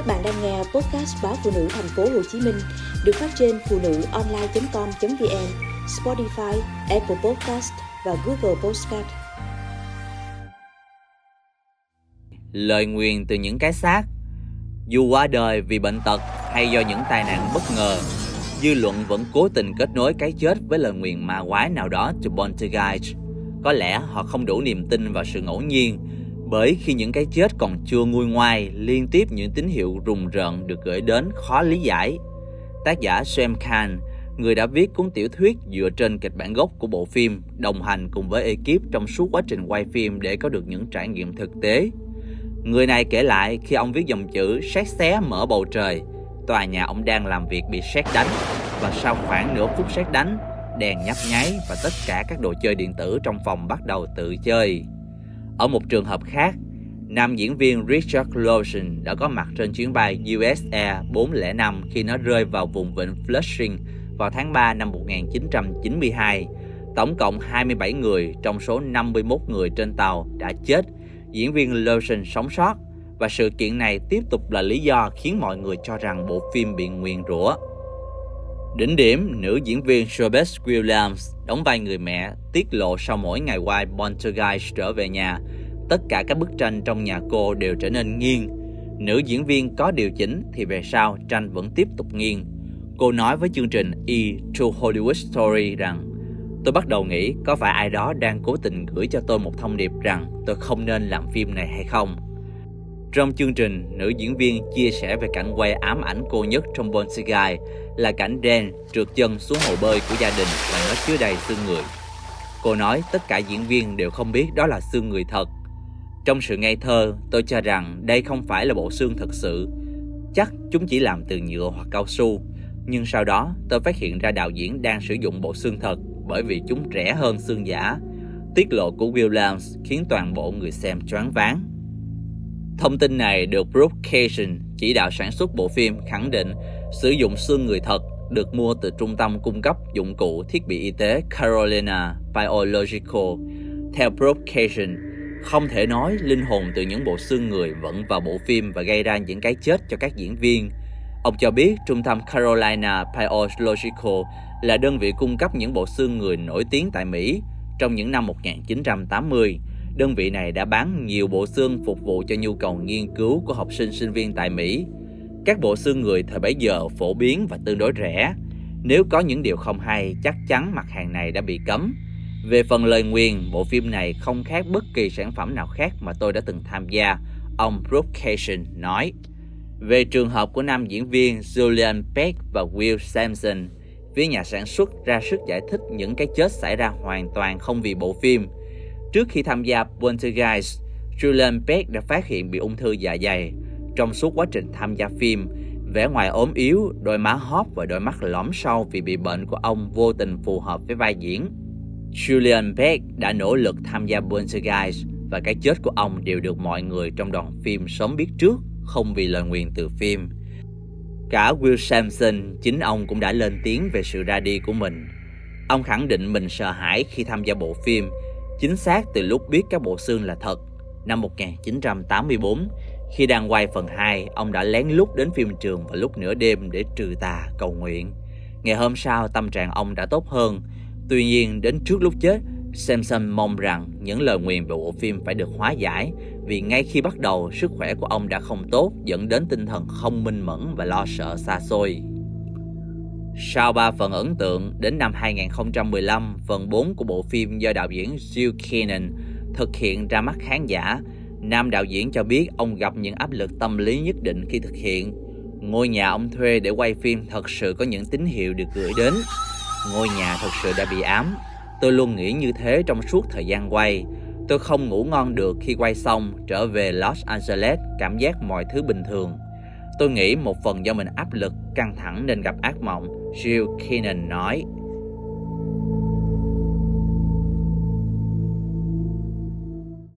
Các bạn đang nghe podcast báo phụ nữ thành phố Hồ Chí Minh được phát trên phụ nữ online.com.vn, Spotify, Apple Podcast và Google Podcast. Lời nguyền từ những cái xác Dù qua đời vì bệnh tật hay do những tai nạn bất ngờ, dư luận vẫn cố tình kết nối cái chết với lời nguyền ma quái nào đó từ Poltergeist. Có lẽ họ không đủ niềm tin vào sự ngẫu nhiên bởi khi những cái chết còn chưa nguôi ngoai, liên tiếp những tín hiệu rùng rợn được gửi đến khó lý giải. Tác giả Sam Khan, người đã viết cuốn tiểu thuyết dựa trên kịch bản gốc của bộ phim, đồng hành cùng với ekip trong suốt quá trình quay phim để có được những trải nghiệm thực tế. Người này kể lại khi ông viết dòng chữ sét xé mở bầu trời, tòa nhà ông đang làm việc bị sét đánh và sau khoảng nửa phút sét đánh, đèn nhấp nháy và tất cả các đồ chơi điện tử trong phòng bắt đầu tự chơi. Ở một trường hợp khác, nam diễn viên Richard Lawson đã có mặt trên chuyến bay US Air 405 khi nó rơi vào vùng vịnh Flushing vào tháng 3 năm 1992. Tổng cộng 27 người trong số 51 người trên tàu đã chết. Diễn viên Lawson sống sót và sự kiện này tiếp tục là lý do khiến mọi người cho rằng bộ phim bị nguyền rủa. Đỉnh điểm, nữ diễn viên Shelby Williams đóng vai người mẹ tiết lộ sau mỗi ngày quay Poltergeist trở về nhà, tất cả các bức tranh trong nhà cô đều trở nên nghiêng. Nữ diễn viên có điều chỉnh thì về sau tranh vẫn tiếp tục nghiêng. Cô nói với chương trình E to Hollywood Story rằng Tôi bắt đầu nghĩ có phải ai đó đang cố tình gửi cho tôi một thông điệp rằng tôi không nên làm phim này hay không. Trong chương trình, nữ diễn viên chia sẻ về cảnh quay ám ảnh cô nhất trong Bonsai là cảnh Dan trượt chân xuống hồ bơi của gia đình và nó chứa đầy xương người. Cô nói tất cả diễn viên đều không biết đó là xương người thật. Trong sự ngây thơ, tôi cho rằng đây không phải là bộ xương thật sự. Chắc chúng chỉ làm từ nhựa hoặc cao su. Nhưng sau đó, tôi phát hiện ra đạo diễn đang sử dụng bộ xương thật bởi vì chúng rẻ hơn xương giả. Tiết lộ của Williams khiến toàn bộ người xem choáng váng. Thông tin này được Brooke Cation, chỉ đạo sản xuất bộ phim, khẳng định sử dụng xương người thật được mua từ trung tâm cung cấp dụng cụ thiết bị y tế Carolina Biological. Theo Brooke Cation, không thể nói linh hồn từ những bộ xương người vẫn vào bộ phim và gây ra những cái chết cho các diễn viên. Ông cho biết trung tâm Carolina Biological là đơn vị cung cấp những bộ xương người nổi tiếng tại Mỹ trong những năm 1980 đơn vị này đã bán nhiều bộ xương phục vụ cho nhu cầu nghiên cứu của học sinh sinh viên tại Mỹ. Các bộ xương người thời bấy giờ phổ biến và tương đối rẻ. Nếu có những điều không hay, chắc chắn mặt hàng này đã bị cấm. Về phần lời nguyền, bộ phim này không khác bất kỳ sản phẩm nào khác mà tôi đã từng tham gia, ông Brooke Cation nói. Về trường hợp của nam diễn viên Julian Peck và Will Sampson, phía nhà sản xuất ra sức giải thích những cái chết xảy ra hoàn toàn không vì bộ phim – Trước khi tham gia Poltergeist, Julian Peck đã phát hiện bị ung thư dạ dày. Trong suốt quá trình tham gia phim, vẻ ngoài ốm yếu, đôi má hóp và đôi mắt lõm sâu vì bị bệnh của ông vô tình phù hợp với vai diễn. Julian Peck đã nỗ lực tham gia Poltergeist và cái chết của ông đều được mọi người trong đoàn phim sớm biết trước, không vì lời nguyền từ phim. Cả Will Sampson, chính ông cũng đã lên tiếng về sự ra đi của mình. Ông khẳng định mình sợ hãi khi tham gia bộ phim Chính xác từ lúc biết các bộ xương là thật, năm 1984, khi đang quay phần 2, ông đã lén lút đến phim trường vào lúc nửa đêm để trừ tà cầu nguyện. Ngày hôm sau, tâm trạng ông đã tốt hơn. Tuy nhiên, đến trước lúc chết, Samson mong rằng những lời nguyền về bộ phim phải được hóa giải vì ngay khi bắt đầu, sức khỏe của ông đã không tốt dẫn đến tinh thần không minh mẫn và lo sợ xa xôi. Sau 3 phần ấn tượng, đến năm 2015, phần 4 của bộ phim do đạo diễn Jill Keenan thực hiện ra mắt khán giả, nam đạo diễn cho biết ông gặp những áp lực tâm lý nhất định khi thực hiện. Ngôi nhà ông thuê để quay phim thật sự có những tín hiệu được gửi đến. Ngôi nhà thật sự đã bị ám. Tôi luôn nghĩ như thế trong suốt thời gian quay. Tôi không ngủ ngon được khi quay xong, trở về Los Angeles, cảm giác mọi thứ bình thường. Tôi nghĩ một phần do mình áp lực, căng thẳng nên gặp ác mộng, Jill Keenan nói.